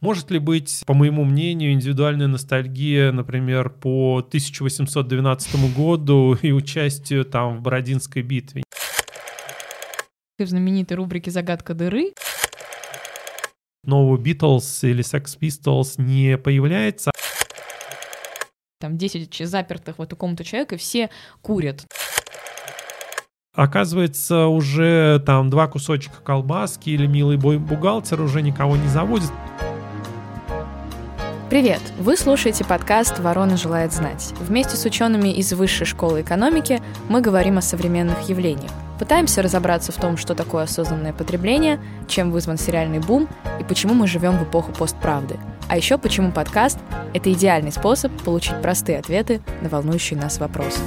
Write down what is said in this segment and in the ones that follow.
Может ли быть, по моему мнению, индивидуальная ностальгия, например, по 1812 году и участию там в Бородинской битве? В знаменитой рубрике «Загадка дыры» нового Битлз или Sex Pistols не появляется. Там 10 запертых в эту комнату человек, и все курят. Оказывается, уже там два кусочка колбаски или милый бой бухгалтер уже никого не заводит. Привет! Вы слушаете подкаст «Ворона желает знать». Вместе с учеными из Высшей школы экономики мы говорим о современных явлениях. Пытаемся разобраться в том, что такое осознанное потребление, чем вызван сериальный бум и почему мы живем в эпоху постправды. А еще почему подкаст — это идеальный способ получить простые ответы на волнующие нас вопросы.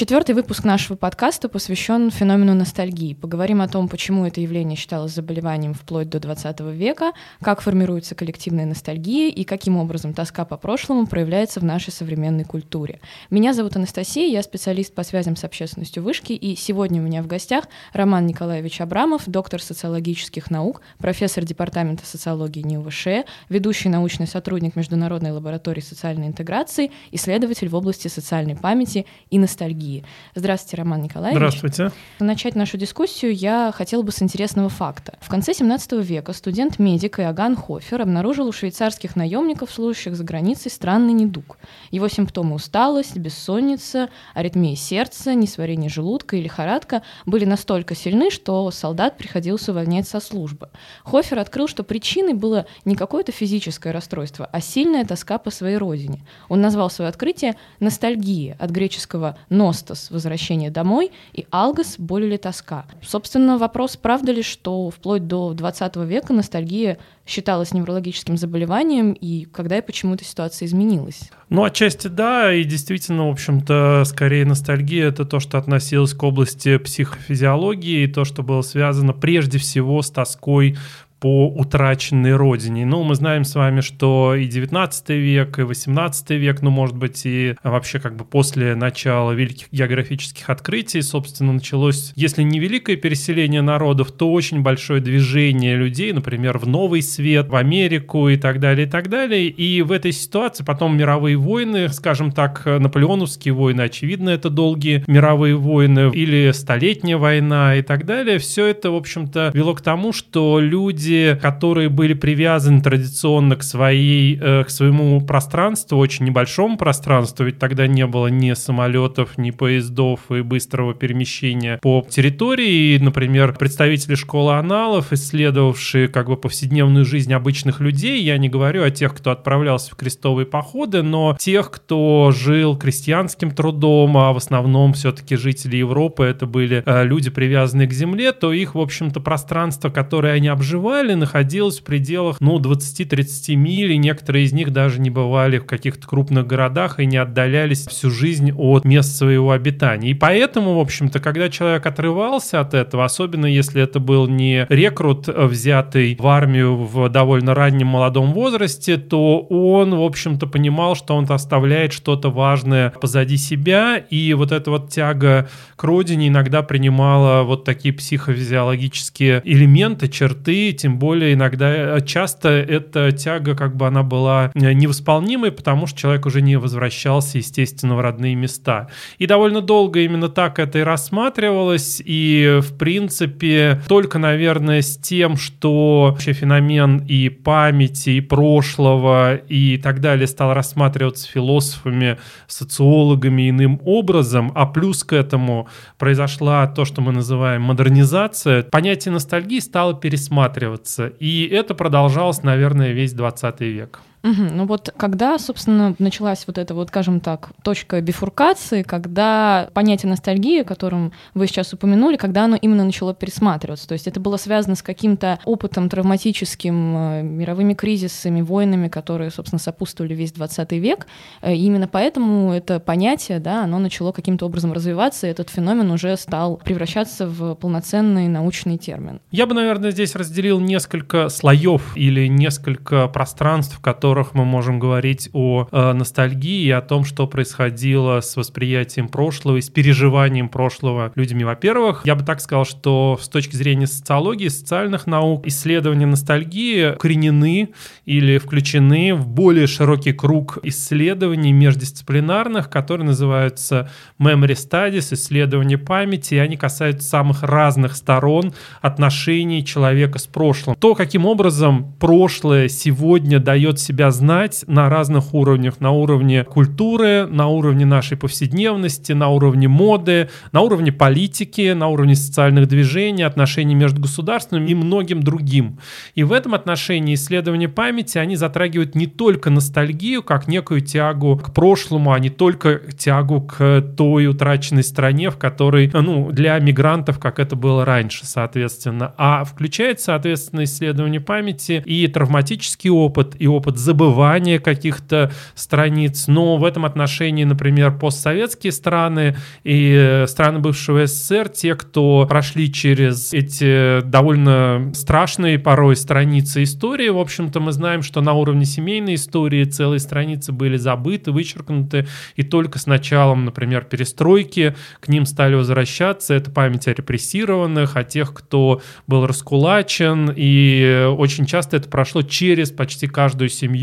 Четвертый выпуск нашего подкаста посвящен феномену ностальгии. Поговорим о том, почему это явление считалось заболеванием вплоть до 20 века, как формируется коллективная ностальгия и каким образом тоска по прошлому проявляется в нашей современной культуре. Меня зовут Анастасия, я специалист по связям с общественностью вышки, и сегодня у меня в гостях Роман Николаевич Абрамов, доктор социологических наук, профессор департамента социологии НИУВШ, ведущий научный сотрудник Международной лаборатории социальной интеграции, исследователь в области социальной памяти и ностальгии ностальгии. Здравствуйте, Роман Николаевич. Здравствуйте. Начать нашу дискуссию я хотела бы с интересного факта. В конце 17 века студент-медик Иоганн Хофер обнаружил у швейцарских наемников, служащих за границей, странный недуг. Его симптомы усталость, бессонница, аритмия сердца, несварение желудка и лихорадка были настолько сильны, что солдат приходилось увольнять со службы. Хофер открыл, что причиной было не какое-то физическое расстройство, а сильная тоска по своей родине. Он назвал свое открытие ностальгией от греческого «но» ностос — возвращение домой, и алгос — боль или тоска. Собственно, вопрос, правда ли, что вплоть до 20 века ностальгия считалась неврологическим заболеванием, и когда и почему эта ситуация изменилась? Ну, отчасти да, и действительно, в общем-то, скорее ностальгия — это то, что относилось к области психофизиологии, то, что было связано прежде всего с тоской по утраченной родине. Ну, мы знаем с вами, что и 19 век, и 18 век, ну, может быть, и вообще как бы после начала великих географических открытий, собственно, началось, если не великое переселение народов, то очень большое движение людей, например, в Новый Свет, в Америку и так далее, и так далее. И в этой ситуации потом мировые войны, скажем так, наполеоновские войны, очевидно, это долгие мировые войны, или Столетняя война и так далее, все это, в общем-то, вело к тому, что люди люди, которые были привязаны традиционно к, своей, э, к своему пространству, очень небольшому пространству, ведь тогда не было ни самолетов, ни поездов и быстрого перемещения по территории. например, представители школы аналов, исследовавшие как бы повседневную жизнь обычных людей, я не говорю о тех, кто отправлялся в крестовые походы, но тех, кто жил крестьянским трудом, а в основном все-таки жители Европы это были э, люди, привязанные к земле, то их, в общем-то, пространство, которое они обживали, Израиле находилась в пределах, ну, 20-30 миль, и некоторые из них даже не бывали в каких-то крупных городах и не отдалялись всю жизнь от мест своего обитания. И поэтому, в общем-то, когда человек отрывался от этого, особенно если это был не рекрут, взятый в армию в довольно раннем молодом возрасте, то он, в общем-то, понимал, что он оставляет что-то важное позади себя, и вот эта вот тяга к родине иногда принимала вот такие психофизиологические элементы, черты, тем тем более иногда, э, часто эта тяга как бы она была э, невосполнимой, потому что человек уже не возвращался, естественно, в родные места. И довольно долго именно так это и рассматривалось, и в принципе только, наверное, с тем, что вообще феномен и памяти, и прошлого, и так далее стал рассматриваться философами, социологами иным образом, а плюс к этому произошла то, что мы называем модернизация, понятие ностальгии стало пересматриваться делаться. И это продолжалось, наверное, весь 20 век. Угу. Ну вот когда, собственно, началась вот эта вот, скажем так, точка бифуркации, когда понятие ностальгии, о котором вы сейчас упомянули, когда оно именно начало пересматриваться, то есть это было связано с каким-то опытом травматическим, э, мировыми кризисами, войнами, которые, собственно, сопутствовали весь 20 век, э, и именно поэтому это понятие, да, оно начало каким-то образом развиваться, и этот феномен уже стал превращаться в полноценный научный термин. Я бы, наверное, здесь разделил несколько слоев или несколько пространств, которые которых мы можем говорить о э, ностальгии и о том, что происходило с восприятием прошлого и с переживанием прошлого людьми. Во-первых, я бы так сказал, что с точки зрения социологии, социальных наук, исследования ностальгии коренены или включены в более широкий круг исследований междисциплинарных, которые называются memory studies, исследования памяти, и они касаются самых разных сторон отношений человека с прошлым. То, каким образом прошлое сегодня дает себя знать на разных уровнях, на уровне культуры, на уровне нашей повседневности, на уровне моды, на уровне политики, на уровне социальных движений, отношений между государствами и многим другим. И в этом отношении исследования памяти, они затрагивают не только ностальгию, как некую тягу к прошлому, а не только тягу к той утраченной стране, в которой, ну, для мигрантов, как это было раньше, соответственно, а включает, соответственно, исследование памяти и травматический опыт, и опыт забывания каких-то страниц. Но в этом отношении, например, постсоветские страны и страны бывшего СССР, те, кто прошли через эти довольно страшные порой страницы истории, в общем-то, мы знаем, что на уровне семейной истории целые страницы были забыты, вычеркнуты, и только с началом, например, перестройки к ним стали возвращаться. Это память о репрессированных, о тех, кто был раскулачен, и очень часто это прошло через почти каждую семью,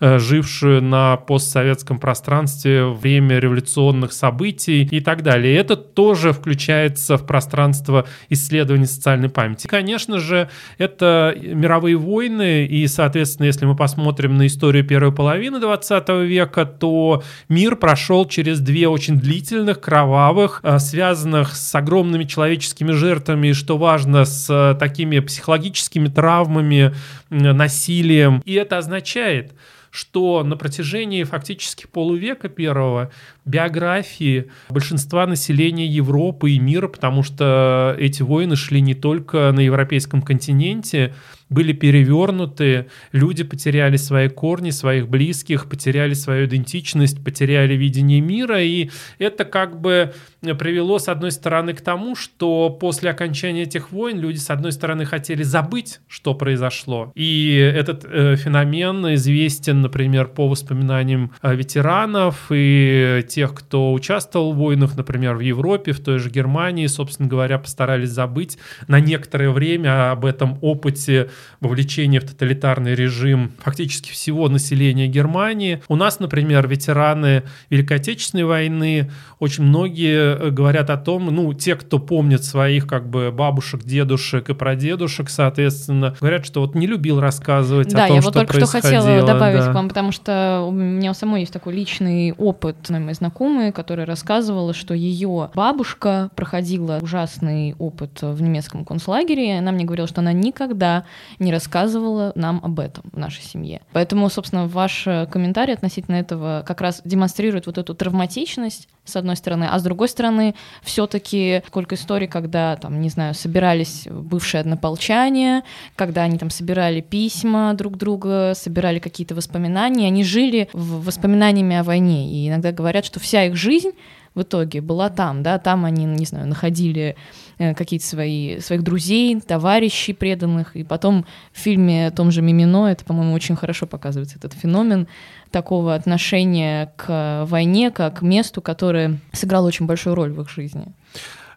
э, жившую на постсоветском пространстве время революционных событий и так далее. И это тоже включается в пространство исследований социальной памяти. Конечно же, это мировые войны, и, соответственно, если мы посмотрим на историю первой половины 20 века, то мир прошел через две очень длительных, кровавых, э, связанных с огромными человеческими жертвами, и, что важно, с такими психологическими травмами, насилием. И это означает, что на протяжении фактически полувека первого биографии большинства населения Европы и мира, потому что эти войны шли не только на европейском континенте, были перевернуты, люди потеряли свои корни, своих близких, потеряли свою идентичность, потеряли видение мира, и это как бы привело, с одной стороны, к тому, что после окончания этих войн люди, с одной стороны, хотели забыть, что произошло. И этот э, феномен известен, например, по воспоминаниям э, ветеранов и тех, кто участвовал в войнах, например, в Европе, в той же Германии, собственно говоря, постарались забыть на некоторое время об этом опыте вовлечения в тоталитарный режим фактически всего населения Германии. У нас, например, ветераны Великой Отечественной войны, очень многие э, говорят о том, ну, те, кто помнит своих как бы бабушек, дедушек и прадедушек, соответственно, говорят, что вот не любил рассказывать да, о том, я что вот только что хотела добавить да. к вам, потому что у меня у самой есть такой личный опыт, моей знакомой, которая рассказывала, что ее бабушка проходила ужасный опыт в немецком концлагере, и она мне говорила, что она никогда не рассказывала нам об этом в нашей семье. Поэтому, собственно, ваш комментарий относительно этого как раз демонстрирует вот эту травматичность, с одной стороны, а с другой стороны, все-таки сколько историй, когда, там, не знаю, собирались бывшие однополчане, когда они там собирали письма друг друга, собирали какие-то воспоминания, они жили воспоминаниями о войне, и иногда говорят, что вся их жизнь в итоге была там, да, там они, не знаю, находили э, какие-то свои, своих друзей, товарищей преданных, и потом в фильме о том же «Мимино» это, по-моему, очень хорошо показывается этот феномен такого отношения к войне, как к месту, которое сыграло очень большую роль в их жизни.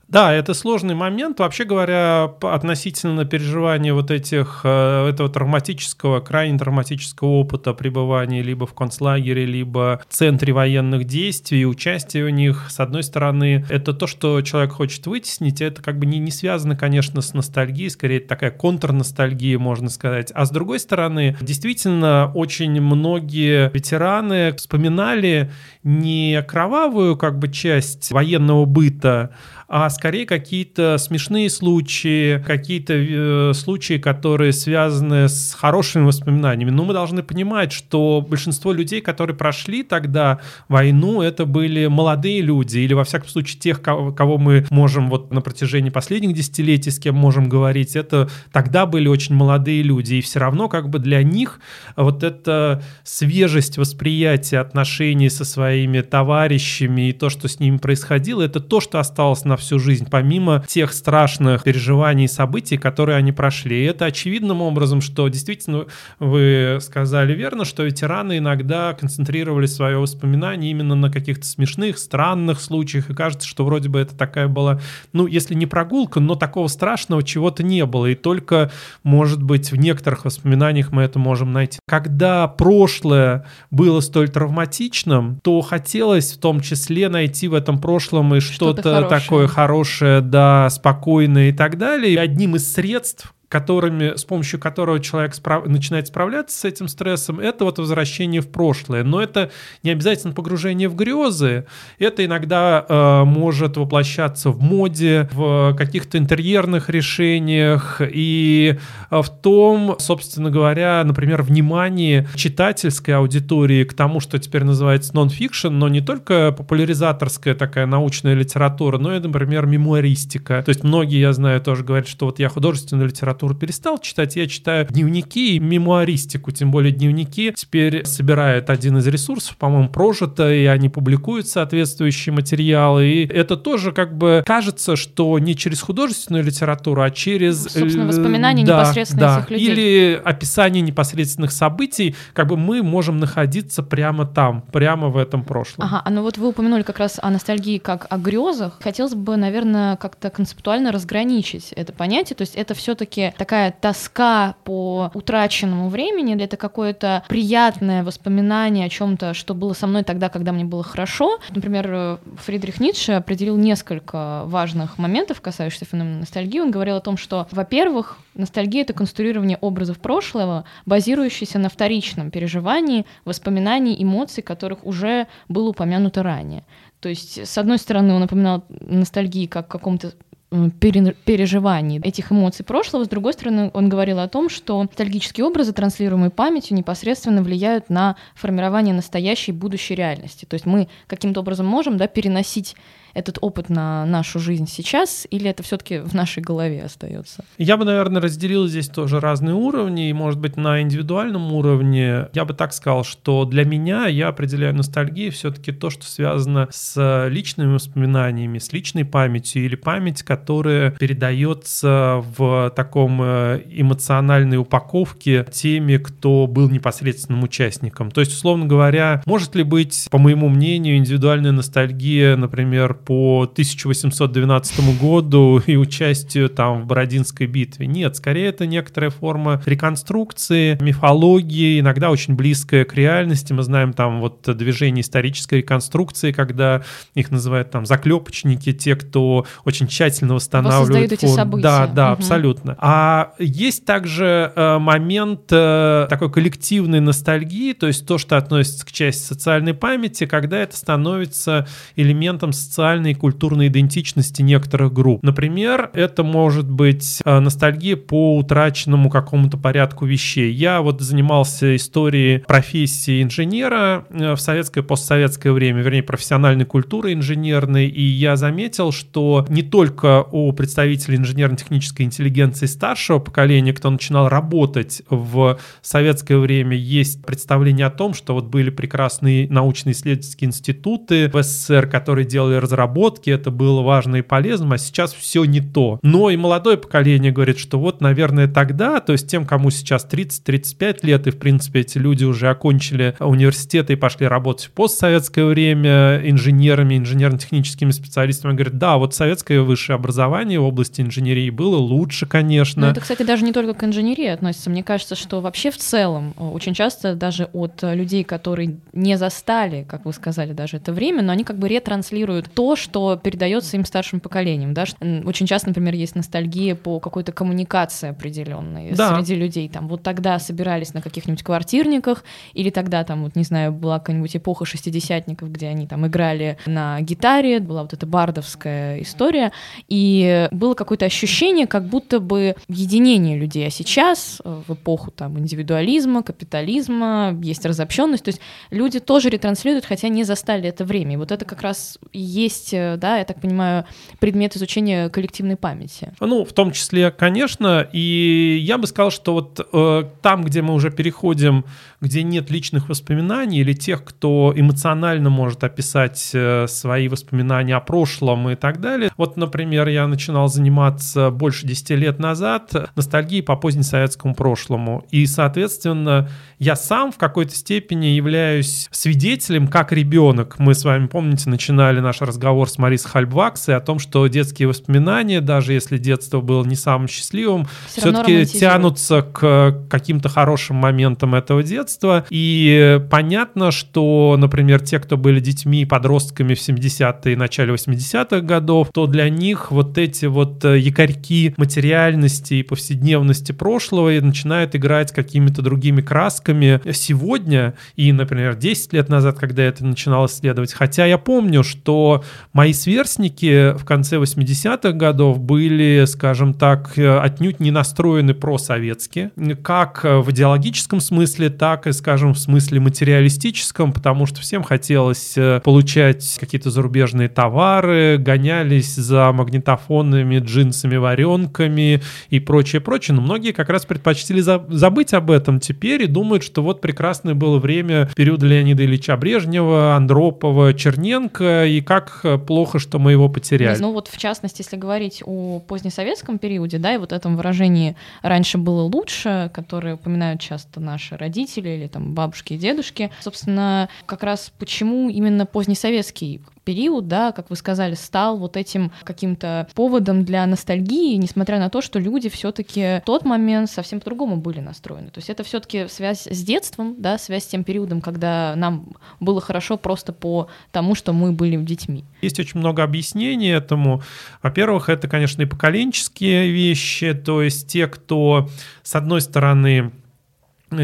Да, это сложный момент. Вообще говоря, относительно переживания вот этих, э, этого травматического, крайне травматического опыта пребывания либо в концлагере, либо в центре военных действий, участия в них, с одной стороны, это то, что человек хочет вытеснить, это как бы не, не связано, конечно, с ностальгией, скорее такая контрностальгия, можно сказать. А с другой стороны, действительно, очень многие ветераны вспоминали не кровавую как бы часть военного быта, а скорее какие-то смешные случаи, какие-то э, случаи, которые связаны с хорошими воспоминаниями. Но мы должны понимать, что большинство людей, которые прошли тогда войну, это были молодые люди, или во всяком случае тех, кого, кого мы можем вот на протяжении последних десятилетий, с кем можем говорить, это тогда были очень молодые люди, и все равно как бы для них вот эта свежесть восприятия отношений со своими товарищами и то, что с ними происходило, это то, что осталось на всю жизнь жизнь, помимо тех страшных переживаний и событий, которые они прошли. И это очевидным образом, что действительно вы сказали верно, что ветераны иногда концентрировали свое воспоминание именно на каких-то смешных, странных случаях, и кажется, что вроде бы это такая была, ну, если не прогулка, но такого страшного чего-то не было, и только, может быть, в некоторых воспоминаниях мы это можем найти. Когда прошлое было столь травматичным, то хотелось в том числе найти в этом прошлом и что-то, что такое хорошее, да, спокойное и так далее. И одним из средств, которыми, с помощью которого человек справ... начинает справляться с этим стрессом, это вот возвращение в прошлое. Но это не обязательно погружение в грезы, это иногда э, может воплощаться в моде, в каких-то интерьерных решениях и э, в том, собственно говоря, например, внимании читательской аудитории к тому, что теперь называется нон-фикшн, но не только популяризаторская такая научная литература, но и, например, мемуаристика. То есть многие, я знаю, тоже говорят, что вот я художественную литературу литературу перестал читать, я читаю дневники и мемуаристику, тем более дневники теперь собирает один из ресурсов, по-моему, прожито, и они публикуют соответствующие материалы, и это тоже как бы кажется, что не через художественную литературу, а через... Ну, собственно, воспоминания да, непосредственно да, этих людей. Или описание непосредственных событий, как бы мы можем находиться прямо там, прямо в этом прошлом. Ага, а ну вот вы упомянули как раз о ностальгии как о грезах. Хотелось бы, наверное, как-то концептуально разграничить это понятие, то есть это все-таки такая тоска по утраченному времени, это какое-то приятное воспоминание о чем-то, что было со мной тогда, когда мне было хорошо. Например, Фридрих Ницше определил несколько важных моментов, касающихся феномена ностальгии. Он говорил о том, что, во-первых, ностальгия — это конструирование образов прошлого, базирующееся на вторичном переживании, воспоминаний, эмоций, которых уже было упомянуто ранее. То есть, с одной стороны, он напоминал ностальгии как каком-то переживаний этих эмоций прошлого. С другой стороны, он говорил о том, что ностальгические образы, транслируемые памятью, непосредственно влияют на формирование настоящей будущей реальности. То есть мы каким-то образом можем да, переносить этот опыт на нашу жизнь сейчас, или это все-таки в нашей голове остается? Я бы, наверное, разделил здесь тоже разные уровни, и, может быть, на индивидуальном уровне я бы так сказал, что для меня я определяю ностальгию все-таки то, что связано с личными воспоминаниями, с личной памятью или память, которая передается в таком э, эмоциональной упаковке теми, кто был непосредственным участником. То есть, условно говоря, может ли быть, по моему мнению, индивидуальная ностальгия, например, по 1812 году и участию там в Бородинской битве. Нет, скорее это некоторая форма реконструкции, мифологии, иногда очень близкая к реальности. Мы знаем там вот движение исторической реконструкции, когда их называют там заклепочники, те, кто очень тщательно восстанавливают эти события. Да, да, угу. абсолютно. А есть также э, момент э, такой коллективной ностальгии, то есть то, что относится к части социальной памяти, когда это становится элементом социальной социальной и культурной идентичности некоторых групп. Например, это может быть э, ностальгия по утраченному какому-то порядку вещей. Я вот занимался историей профессии инженера э, в советское постсоветское время, вернее, профессиональной культуры инженерной, и я заметил, что не только у представителей инженерно-технической интеллигенции старшего поколения, кто начинал работать в советское время, есть представление о том, что вот были прекрасные научно-исследовательские институты в СССР, которые делали разработки разработки, это было важно и полезно, а сейчас все не то. Но и молодое поколение говорит, что вот, наверное, тогда, то есть тем, кому сейчас 30-35 лет, и, в принципе, эти люди уже окончили университеты и пошли работать в постсоветское время инженерами, инженерно-техническими специалистами, говорят, да, вот советское высшее образование в области инженерии было лучше, конечно. Но это, кстати, даже не только к инженерии относится. Мне кажется, что вообще в целом э, очень часто даже от людей, которые не застали, как вы сказали, даже это время, но они как бы ретранслируют то, что передается им старшим поколениям. Да? Очень часто, например, есть ностальгия по какой-то коммуникации определенной да. среди людей. Там, вот тогда собирались на каких-нибудь квартирниках, или тогда, там, вот, не знаю, была какая-нибудь эпоха шестидесятников, где они там играли на гитаре, была вот эта бардовская история, и было какое-то ощущение, как будто бы единение людей. А сейчас, э, в эпоху там, индивидуализма, капитализма, есть разобщенность, то есть люди тоже ретранслируют, хотя не застали это время. И вот это как раз и есть есть, э, да, я так понимаю, предмет изучения коллективной памяти. Ну, в том числе, конечно, и я бы сказал, что вот э, там, где мы уже переходим, где нет личных воспоминаний или тех, кто эмоционально может описать э, свои воспоминания о прошлом и так далее. Вот, например, я начинал заниматься больше 10 лет назад ностальгией по позднесоветскому прошлому. И, соответственно, я сам в какой-то степени являюсь свидетелем, как ребенок. Мы с вами, помните, начинали наш разговор с Марисой Хальбваксой о том, что детские воспоминания, даже если детство было не самым счастливым, Все все-таки тянутся к каким-то хорошим моментам этого детства. И понятно, что, например, те, кто были детьми и подростками в 70-е и начале 80-х годов, то для них вот эти вот э, якорьки материальности и повседневности прошлого начинают играть какими-то другими красками сегодня и, например, 10 лет назад, когда я это начинал исследовать. Хотя я помню, что мои сверстники в конце 80-х годов были, скажем так, э, отнюдь не настроены просоветски, как в идеологическом смысле, так и, скажем, в смысле материалистическом, потому что всем хотелось э, получать какие-то зарубежные товары, гонялись за магнитофонами, джинсами, варенками и прочее, прочее. Но многие как раз предпочтили забыть об этом теперь и думают, что вот прекрасное было время периода Леонида Ильича Брежнева, Андропова, Черненко, и как плохо, что мы его потеряли. Ну вот в частности, если говорить о позднесоветском периоде, да, и вот этом выражении «раньше было лучше», которое упоминают часто наши родители или там бабушки и дедушки, собственно, как раз почему именно позднесоветский период, да, как вы сказали, стал вот этим каким-то поводом для ностальгии, несмотря на то, что люди все-таки в тот момент совсем по-другому были настроены. То есть это все-таки связь с детством, да, связь с тем периодом, когда нам было хорошо просто по тому, что мы были детьми. Есть очень много объяснений этому. Во-первых, это, конечно, и поколенческие вещи, то есть те, кто, с одной стороны,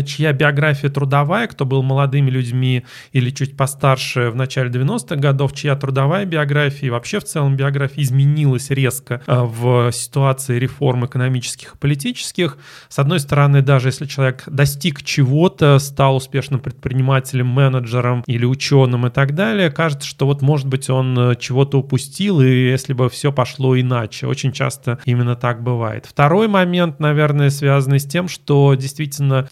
чья биография трудовая, кто был молодыми людьми или чуть постарше в начале 90-х годов, чья трудовая биография и вообще в целом биография изменилась резко э, в ситуации реформ экономических и политических. С одной стороны, даже если человек достиг чего-то, стал успешным предпринимателем, менеджером или ученым и так далее, кажется, что вот может быть он э, чего-то упустил, и если бы все пошло иначе. Очень часто именно так бывает. Второй момент, наверное, связанный с тем, что действительно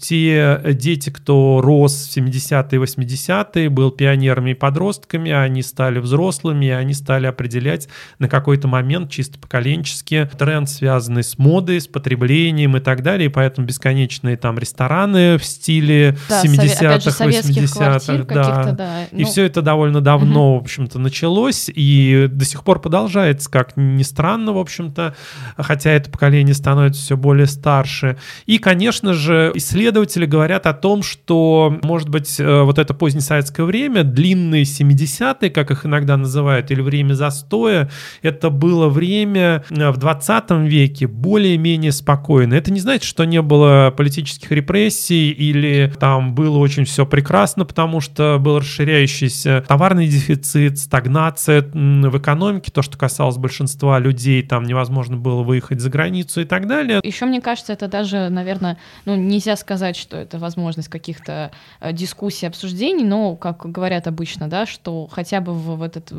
те дети, кто рос в 70-е, 80-е, был пионерами и подростками, они стали взрослыми, и они стали определять на какой-то момент чисто поколенчески тренд, связанный с модой, с потреблением и так далее, и поэтому бесконечные там рестораны в стиле да, 70-х, 80-х, да. да. И ну... все это довольно давно, угу. в общем-то, началось, и до сих пор продолжается, как ни странно, в общем-то, хотя это поколение становится все более старше. И, конечно же, исследователи говорят о том, что, может быть, э, вот это позднесоветское время, длинные 70-е, как их иногда называют, или время застоя, это было время э, в 20 веке более-менее спокойное. Это не значит, что не было политических репрессий или там было очень все прекрасно, потому что был расширяющийся товарный дефицит, стагнация в экономике, то, что касалось большинства людей, там невозможно было выехать за границу и так далее. Еще, мне кажется, это даже, наверное, ну, не нельзя сказать, что это возможность каких-то э, дискуссий, обсуждений, но, как говорят обычно, да, что хотя бы в, в этот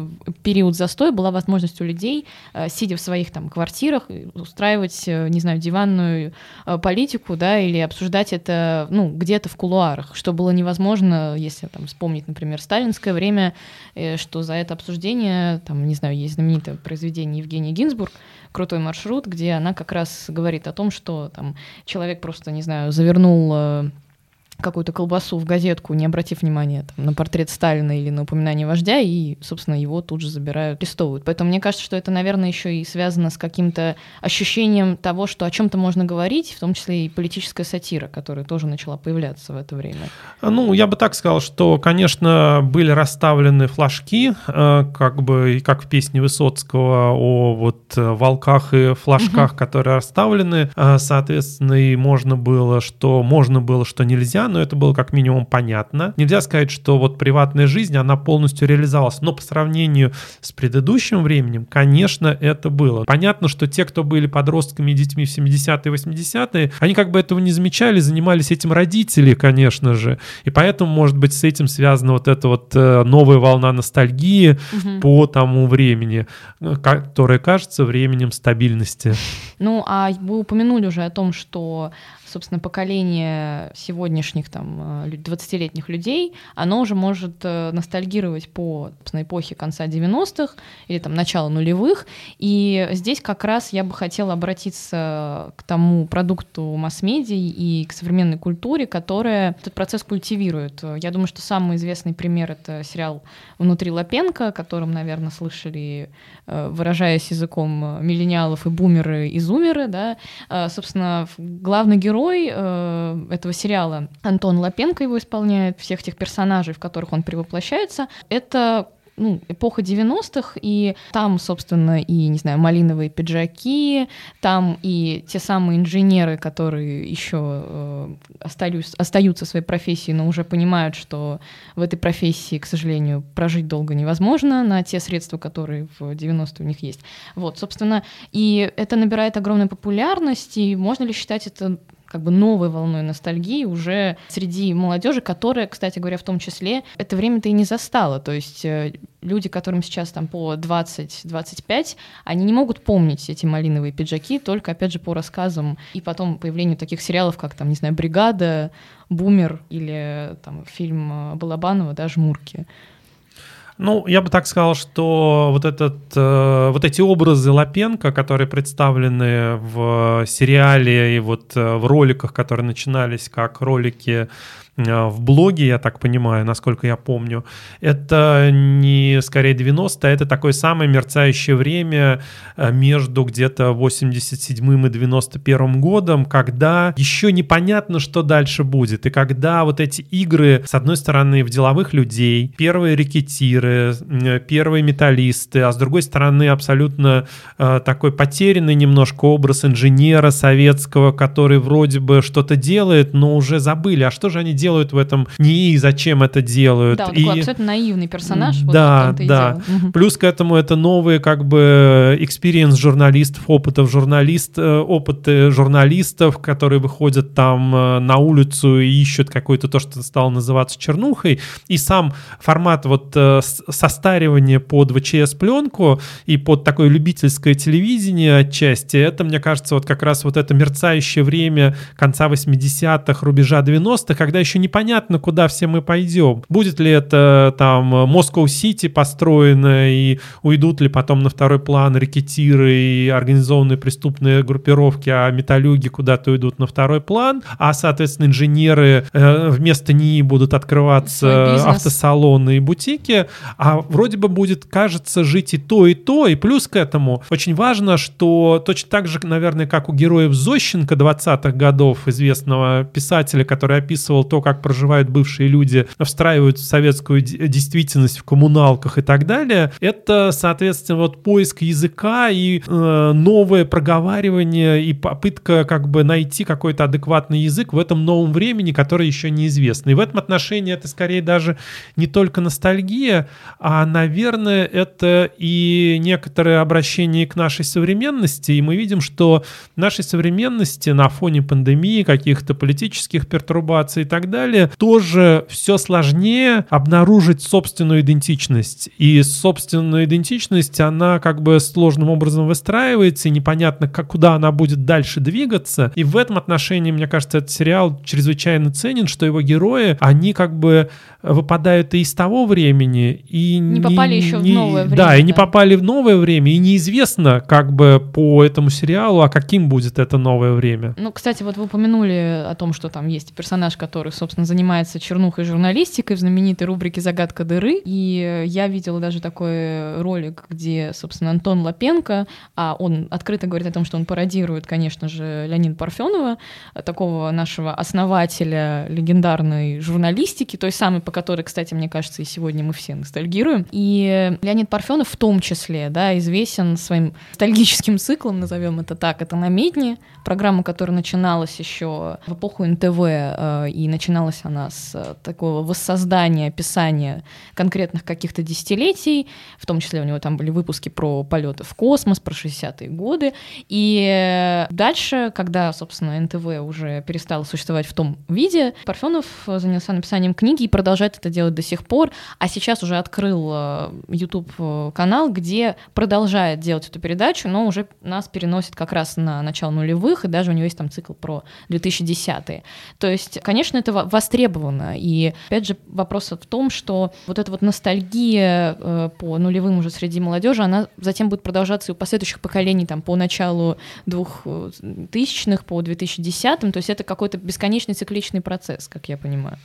период застоя была возможность у людей, э, сидя в своих там квартирах, устраивать, э, не знаю, диванную политику, да, или обсуждать это, ну, где-то в кулуарах, что было невозможно, если там вспомнить, например, сталинское время, что за это обсуждение, там, не знаю, есть знаменитое произведение Евгения Гинзбург, крутой маршрут, где она как раз говорит о том, что там человек просто, не знаю, завернул э, какую-то колбасу в газетку, не обратив внимания там, на портрет Сталина или на упоминание вождя, и, собственно, его тут же забирают, арестовывают. Поэтому мне кажется, что это, наверное, еще и связано с каким-то ощущением того, что о чем-то можно говорить, в том числе и политическая сатира, которая тоже начала появляться в это время. Ну, я бы так сказал, что, конечно, были расставлены флажки, э, как бы, как в песне Высоцкого о вот э, волках и флажках, угу. которые расставлены, э, соответственно, и можно было, что можно было, что нельзя, но это было как минимум понятно. Нельзя сказать, что вот приватная жизнь, она полностью реализовалась, но по сравнению с предыдущим временем, конечно, это было. Понятно, что те, кто были подростками и детьми в 70-е 80-е, они как бы этого не замечали, занимались этим родители, конечно же, и поэтому, может быть, с этим связана вот эта вот э, новая волна ностальгии угу. по тому времени, э, которое кажется временем стабильности. Ну, а вы упомянули уже о том, что собственно, поколение сегодняшних там 20-летних э, людей, оно уже может э, ностальгировать по собственно, эпохе конца 90-х или там начала нулевых. И здесь как раз я бы хотела обратиться к тому продукту масс-медий и к современной культуре, которая этот процесс культивирует. Я думаю, что самый известный пример — это сериал «Внутри Лапенко», о котором, наверное, слышали, выражаясь языком миллениалов и бумеры, и зумеры. Да? Собственно, главный герой э, этого сериала, Антон Лапенко его исполняет, всех тех персонажей, в которых он превоплощается, это ну, эпоха 90-х, и там, собственно, и, не знаю, малиновые пиджаки, там и те самые инженеры, которые еще э, остаются, остаются своей профессии, но уже понимают, что в этой профессии, к сожалению, прожить долго невозможно на те средства, которые в 90-е у них есть. Вот, собственно, и это набирает огромную популярность, и можно ли считать это как бы новой волной ностальгии уже среди молодежи, которая, кстати говоря, в том числе это время-то и не застала. То есть э, люди, которым сейчас там по 20-25, они не могут помнить эти малиновые пиджаки только, опять же, по рассказам и потом появлению таких сериалов, как там, не знаю, «Бригада», «Бумер» или там фильм э, Балабанова, да, «Жмурки». Ну, я бы так сказал, что вот, этот, э, вот эти образы Лапенко, которые представлены в сериале и вот э, в роликах, которые начинались как ролики в блоге, я так понимаю, насколько я помню, это не скорее 90 а это такое самое мерцающее время э, между где-то 87 и 91 годом, когда еще непонятно, что дальше будет, и когда вот эти игры, с одной стороны, в деловых людей, первые рекетиры, первые металлисты, а с другой стороны, абсолютно такой потерянный немножко образ инженера советского, который вроде бы что-то делает, но уже забыли, а что же они делают делают в этом НИИ, зачем это делают. Да, он и... такой абсолютно наивный персонаж. Да, вот да. Плюс к этому это новые как бы experience журналистов, опытов журналист, э, опыты журналистов, которые выходят там э, на улицу и ищут какое-то то, что стало называться чернухой. И сам формат вот э, состаривания под ВЧС-пленку и под такое любительское телевидение отчасти, это, мне кажется, вот как раз вот это мерцающее время конца 80-х, рубежа 90-х, когда еще еще непонятно, куда все мы пойдем. Будет ли это там Москва-Сити построено, и уйдут ли потом на второй план рекетиры и организованные преступные группировки, а металлюги куда-то уйдут на второй план, а, соответственно, инженеры э, вместо НИИ будут открываться автосалоны и бутики, а вроде бы будет, кажется, жить и то, и то, и плюс к этому очень важно, что точно так же, наверное, как у героев Зощенко 20-х годов, известного писателя, который описывал то, как проживают бывшие люди, встраивают советскую действительность в коммуналках и так далее, это, соответственно, вот поиск языка и э, новое проговаривание и попытка как бы найти какой-то адекватный язык в этом новом времени, который еще неизвестно. И в этом отношении это скорее даже не только ностальгия, а, наверное, это и некоторое обращение к нашей современности. И мы видим, что нашей современности на фоне пандемии, каких-то политических пертурбаций и так далее, далее, тоже все сложнее обнаружить собственную идентичность. И собственную идентичность, она как бы сложным образом выстраивается, и непонятно, как, куда она будет дальше двигаться. И в этом отношении, мне кажется, этот сериал чрезвычайно ценен, что его герои, они как бы выпадают и из того времени, и не, не попали еще не, в новое время. Да, и не попали в новое время, и неизвестно как бы по этому сериалу, а каким будет это новое время. Ну, кстати, вот вы упомянули о том, что там есть персонаж, который, собственно, занимается чернухой журналистикой в знаменитой рубрике «Загадка дыры». И я видела даже такой ролик, где, собственно, Антон Лапенко, а он открыто говорит о том, что он пародирует, конечно же, Леонида Парфенова, такого нашего основателя легендарной журналистики, той самой, по которой, кстати, мне кажется, и сегодня мы все ностальгируем. И Леонид Парфенов в том числе, да, известен своим ностальгическим циклом, назовем это так, это «На медне», программа, которая начиналась еще в эпоху НТВ э, и начала начиналась она с э, такого воссоздания, описания конкретных каких-то десятилетий, в том числе у него там были выпуски про полеты в космос, про 60-е годы. И дальше, когда, собственно, НТВ уже перестало существовать в том виде, Парфенов занялся написанием книги и продолжает это делать до сих пор, а сейчас уже открыл э, YouTube-канал, где продолжает делать эту передачу, но уже нас переносит как раз на начало нулевых, и даже у него есть там цикл про 2010-е. То есть, конечно, это востребовано. И, опять же, вопрос в том, что вот эта вот ностальгия э, по нулевым уже среди молодежи, она затем будет продолжаться и у последующих поколений, там, по началу двухтысячных, по 2010-м. То есть это какой-то бесконечный цикличный процесс, как я понимаю.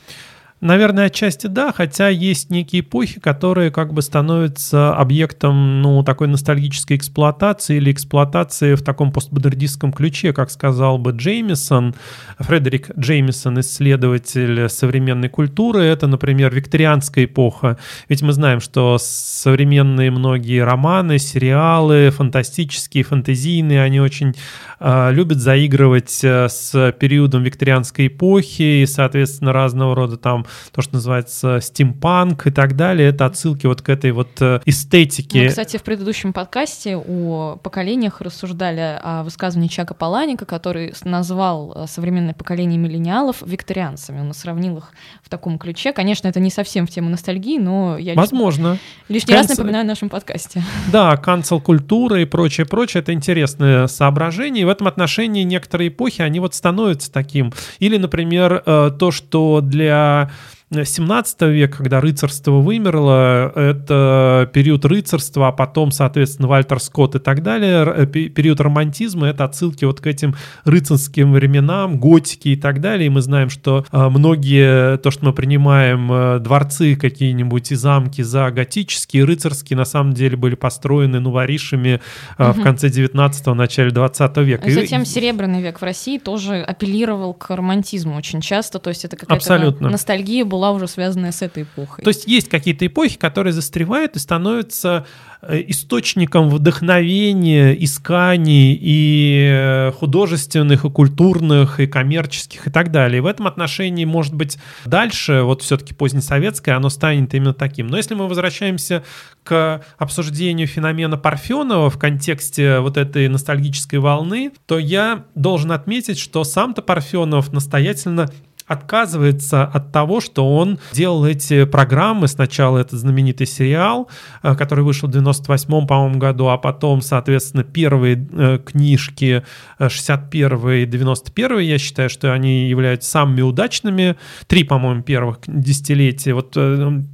Наверное, отчасти да, хотя есть некие эпохи, которые как бы становятся объектом, ну, такой ностальгической эксплуатации или эксплуатации в таком постмодернистском ключе, как сказал бы Джеймисон, Фредерик Джеймисон, исследователь современной культуры. Это, например, викторианская эпоха. Ведь мы знаем, что современные многие романы, сериалы, фантастические, фантазийные, они очень э, любят заигрывать э, с периодом викторианской эпохи и, соответственно, разного рода там то, что называется стимпанк и так далее. Это отсылки вот к этой вот э, эстетике. Ну, кстати, в предыдущем подкасте о поколениях рассуждали о высказывании Чака Паланика, который назвал э, современное поколение миллениалов викторианцами. Он сравнил их в таком ключе. Конечно, это не совсем в тему ностальгии, но я Возможно. лишний Канц... раз напоминаю в нашем подкасте. Да, канцел культура и прочее, прочее. Это интересное соображение. И в этом отношении некоторые эпохи, они вот становятся таким. Или, например, э, то, что для 17 век, когда рыцарство вымерло, это период рыцарства, а потом, соответственно, Вальтер Скотт и так далее, э, период романтизма, это отсылки вот к этим рыцарским временам, готики и так далее. И мы знаем, что э, многие, то, что мы принимаем э, дворцы какие-нибудь и замки за готические, рыцарские, на самом деле были построены нуворишами угу. в конце 19-го, начале 20 века. Затем Серебряный век в России тоже апеллировал к романтизму очень часто, то есть это какая-то ностальгия была была уже связанная с этой эпохой. То есть есть какие-то эпохи, которые застревают и становятся э, источником вдохновения, исканий и э, художественных, и культурных, и коммерческих, и так далее. И в этом отношении, может быть, дальше, вот все-таки позднесоветское, оно станет именно таким. Но если мы возвращаемся к обсуждению феномена Парфенова в контексте вот этой ностальгической волны, то я должен отметить, что сам-то Парфенов настоятельно отказывается от того, что он делал эти программы. Сначала этот знаменитый сериал, э, который вышел в 98 по-моему, году, а потом, соответственно, первые э, книжки 61 э, и 91 я считаю, что они являются самыми удачными. Три, по-моему, первых десятилетия, вот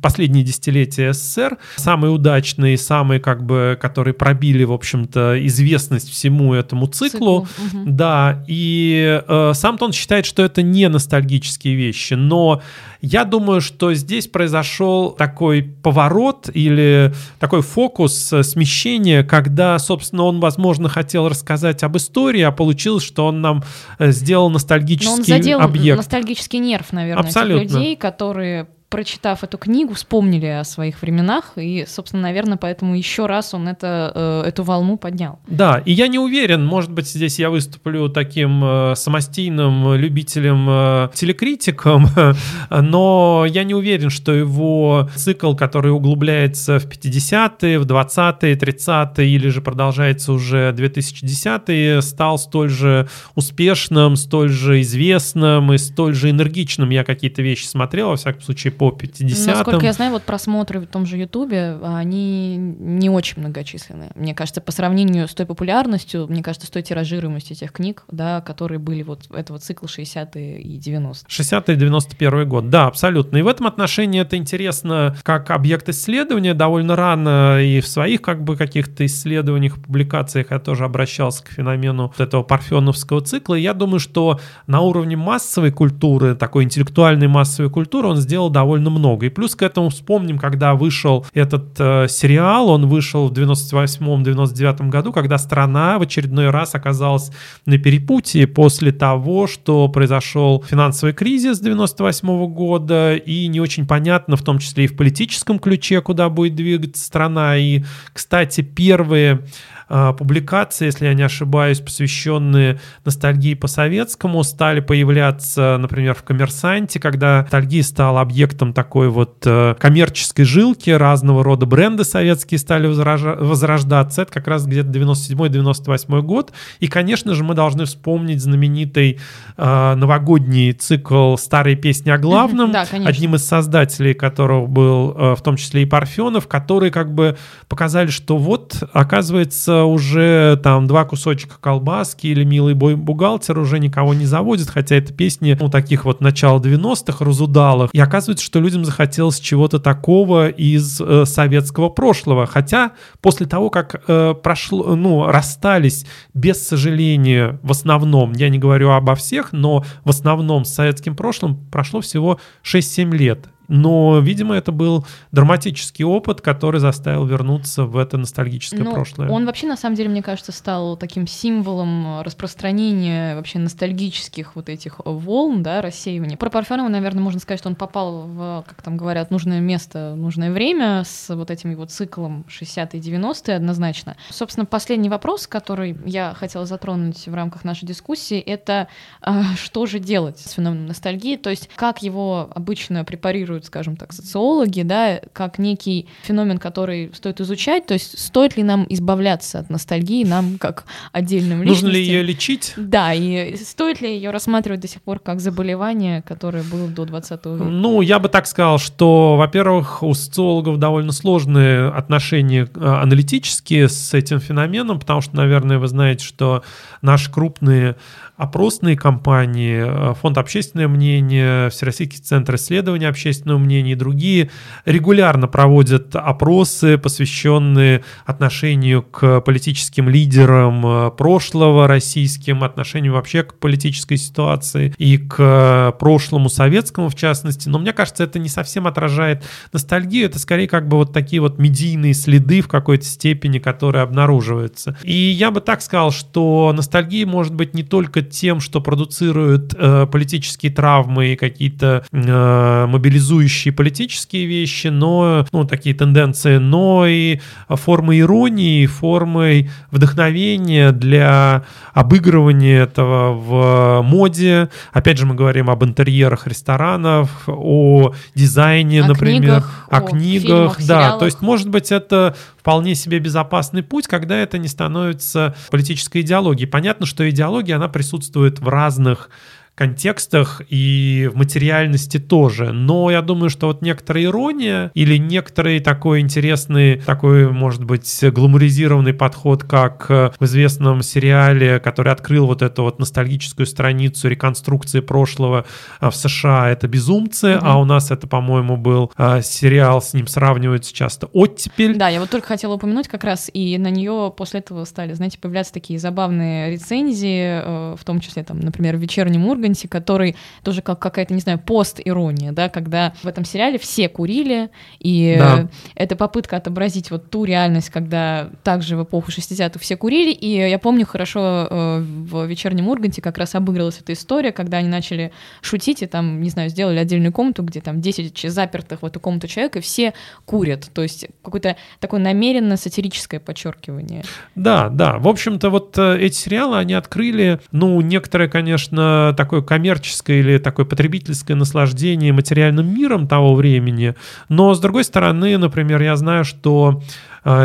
последние десятилетия СССР, самые удачные, самые, как бы, которые пробили, в общем-то, известность всему этому циклу. Цикл. Угу. Да, и э, сам-то он считает, что это не ностальгия технические вещи, но я думаю, что здесь произошел такой поворот или такой фокус, э, смещение, когда, собственно, он, возможно, хотел рассказать об истории, а получилось, что он нам э, сделал ностальгический Но он задел объект. ностальгический нерв, наверное, Абсолютно. людей, которые прочитав эту книгу, вспомнили о своих временах, и, собственно, наверное, поэтому еще раз он это, э, эту волну поднял. Да, и я не уверен, может быть, здесь я выступлю таким э, самостийным любителем, э, телекритиком, но я не уверен, что его цикл, который углубляется в 50-е, в 20-е, 30-е или же продолжается уже 2010-е, стал столь же успешным, столь же известным и столь же энергичным. Я какие-то вещи смотрел, во всяком случае, по 50 Насколько я знаю, вот просмотры в том же Ютубе, они не очень многочисленные. Мне кажется, по сравнению с той популярностью, мне кажется, с той тиражируемостью тех книг, да, которые были вот этого цикла 60-е и 90-е. 60-е и 91 год, да, абсолютно. И в этом отношении это интересно как объект исследования. Довольно рано и в своих как бы каких-то исследованиях, публикациях я тоже обращался к феномену вот этого парфеновского цикла. И я думаю, что на уровне массовой культуры, такой интеллектуальной массовой культуры он сделал довольно довольно много. И плюс к этому вспомним, когда вышел этот э, сериал, он вышел в 98-99 году, когда страна в очередной раз оказалась на перепутье после того, что произошел финансовый кризис 98 года, и не очень понятно, в том числе и в политическом ключе, куда будет двигаться страна. И, кстати, первые э, публикации, если я не ошибаюсь, посвященные ностальгии по советскому, стали появляться, например, в «Коммерсанте», когда ностальгия стала объектом такой вот э, коммерческой жилки, разного рода бренды советские стали возрождаться. Это как раз где-то 97-98 год. И, конечно же, мы должны вспомнить знаменитый э, новогодний цикл «Старые песни о главном», да, одним из создателей которого был э, в том числе и Парфенов, которые как бы показали, что вот, оказывается, уже там два кусочка колбаски или «Милый бой бухгалтер» уже никого не заводит, хотя это песни, ну, таких вот начала 90-х, разудалых. И оказывается, что людям захотелось чего-то такого из э, советского прошлого. Хотя после того, как э, прошло, ну, расстались без сожаления в основном, я не говорю обо всех, но в основном с советским прошлым прошло всего 6-7 лет. Но, видимо, это был драматический опыт, который заставил вернуться в это ностальгическое ну, прошлое. Он вообще, на самом деле, мне кажется, стал таким символом распространения вообще ностальгических вот этих волн, да, рассеивания. Про Парфенова, наверное, можно сказать, что он попал в, как там говорят, нужное место, нужное время с вот этим его циклом 60-е 90-е однозначно. Собственно, последний вопрос, который я хотела затронуть в рамках нашей дискуссии, это а, что же делать с феноменом ностальгии, то есть как его обычно препарируют формулируют, скажем так, социологи, да, как некий феномен, который стоит изучать. То есть стоит ли нам избавляться от ностальгии, нам как отдельным личностям? Нужно ли ее лечить? Да, и стоит ли ее рассматривать до сих пор как заболевание, которое было до 20 века? Ну, я бы так сказал, что, во-первых, у социологов довольно сложные отношения э, аналитические с этим феноменом, потому что, наверное, вы знаете, что наши крупные опросные кампании, э, Фонд общественное мнение, Всероссийский центр исследования общественного мнения и другие регулярно проводят опросы, посвященные отношению к политическим лидерам э, прошлого, российским, отношению вообще к политической ситуации и к прошлому советскому в частности. Но мне кажется, это не совсем отражает ностальгию, это скорее как бы вот такие вот медийные следы в какой-то степени, которые обнаруживаются. И я бы так сказал, что ностальгия может быть не только тем, что продуцирует э, политические травмы и какие-то э, мобилизующие политические вещи, но ну, такие тенденции, но и формы иронии, формой вдохновения для обыгрывания этого в моде. Опять же, мы говорим об интерьерах ресторанов, о дизайне, о например, книгах, о, о книгах, фильмах, да. Сериалах. То есть, может быть, это вполне себе безопасный путь, когда это не становится политической идеологией. Понятно, что идеология, она присутствует в разных контекстах и в материальности тоже. Но я думаю, что вот некоторая ирония или некоторый такой интересный, такой, может быть, гламуризированный подход, как в известном сериале, который открыл вот эту вот ностальгическую страницу реконструкции прошлого а, в США, это «Безумцы», mm-hmm. а у нас это, по-моему, был а, сериал, с ним сравниваются часто «Оттепель». Да, я вот только хотела упомянуть как раз, и на нее после этого стали, знаете, появляться такие забавные рецензии, э, в том числе, там, например, в «Вечернем Урганте», Урганте, который тоже как какая-то, не знаю, пост-ирония, да, когда в этом сериале все курили, и да. это попытка отобразить вот ту реальность, когда также в эпоху 60-х все курили, и я помню хорошо э, в «Вечернем Урганте» как раз обыгралась эта история, когда они начали шутить, и там, не знаю, сделали отдельную комнату, где там 10 запертых в эту комнату человек, и все курят, то есть какое-то такое намеренно сатирическое подчеркивание. Да, да, в общем-то вот э, эти сериалы, они открыли, ну, некоторые, конечно, такое такое коммерческое или такое потребительское наслаждение материальным миром того времени. Но, с другой стороны, например, я знаю, что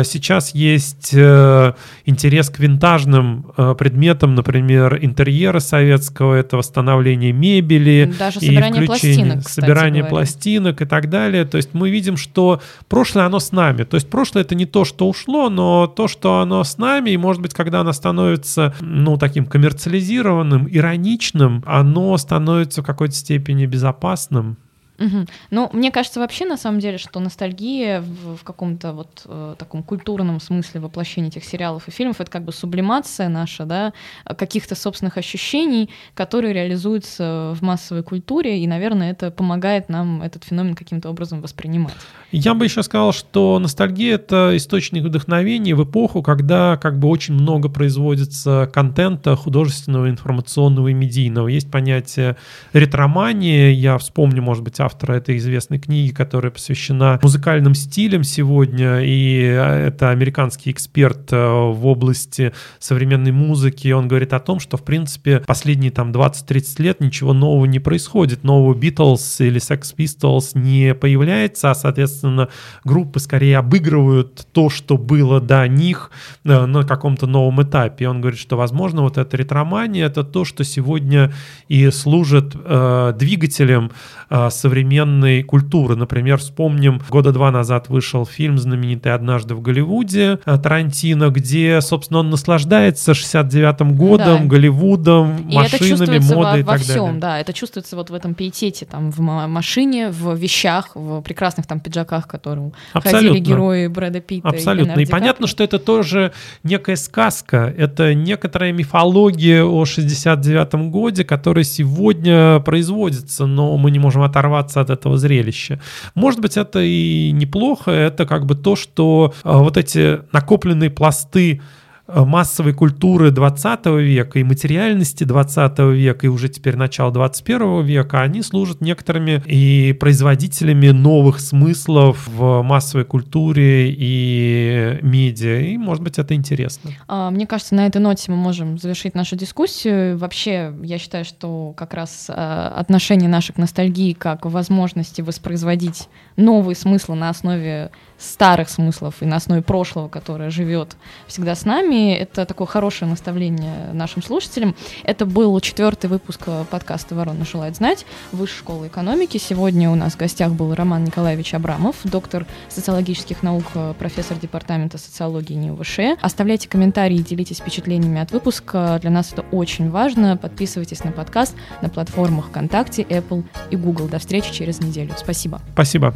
сейчас есть э, интерес к винтажным э, предметам, например, интерьера советского, это восстановление мебели, даже собирание и пластинок, собирание говоря. пластинок и так далее. То есть мы видим, что прошлое оно с нами. То есть прошлое это не то, что ушло, но то, что оно с нами, и может быть, когда оно становится, ну, таким коммерциализированным, ироничным, оно становится в какой-то степени безопасным. Угу. Ну, мне кажется вообще на самом деле, что ностальгия в, в каком-то вот э, таком культурном смысле воплощения этих сериалов и фильмов это как бы сублимация наша, да, каких-то собственных ощущений, которые реализуются в массовой культуре, и, наверное, это помогает нам этот феномен каким-то образом воспринимать. Я бы еще сказал, что ностальгия — это источник вдохновения в эпоху, когда как бы очень много производится контента художественного, информационного и медийного. Есть понятие ретромании, я вспомню, может быть, автора этой известной книги, которая посвящена музыкальным стилям сегодня, и это американский эксперт в области современной музыки, он говорит о том, что, в принципе, последние там 20-30 лет ничего нового не происходит, нового Beatles или Sex Pistols не появляется, а, соответственно, группы скорее обыгрывают то, что было до них э, на каком-то новом этапе. И он говорит, что, возможно, вот эта ретромания — это то, что сегодня и служит э, двигателем э, современной культуры. Например, вспомним, года два назад вышел фильм знаменитый «Однажды в Голливуде» э, Тарантино, где, собственно, он наслаждается 69-м годом, да. Голливудом, и машинами, модой во, и так всем, далее. Да, это чувствуется вот в этом пиетете, там, в машине, в вещах, в прекрасных там пиджаках, которым Абсолютно. ходили герои Брэда Питта. Абсолютно. И, и понятно, что это тоже некая сказка, это некоторая мифология о 69-м годе, которая сегодня производится, но мы не можем оторваться от этого зрелища. Может быть, это и неплохо, это как бы то, что а, вот эти накопленные пласты массовой культуры 20 века и материальности 20 века и уже теперь начало 21 века, они служат некоторыми и производителями новых смыслов в массовой культуре и медиа. И, может быть, это интересно. А, мне кажется, на этой ноте мы можем завершить нашу дискуссию. Вообще, я считаю, что как раз э, отношение наше к ностальгии как возможности воспроизводить новые смыслы на основе старых смыслов и на основе прошлого, которое живет всегда с нами. Это такое хорошее наставление нашим слушателям. Это был четвертый выпуск подкаста «Ворона желает знать» Высшей школы экономики. Сегодня у нас в гостях был Роман Николаевич Абрамов, доктор социологических наук, профессор департамента социологии НИУВШ. Оставляйте комментарии и делитесь впечатлениями от выпуска. Для нас это очень важно. Подписывайтесь на подкаст на платформах ВКонтакте, Apple и Google. До встречи через неделю. Спасибо. Спасибо.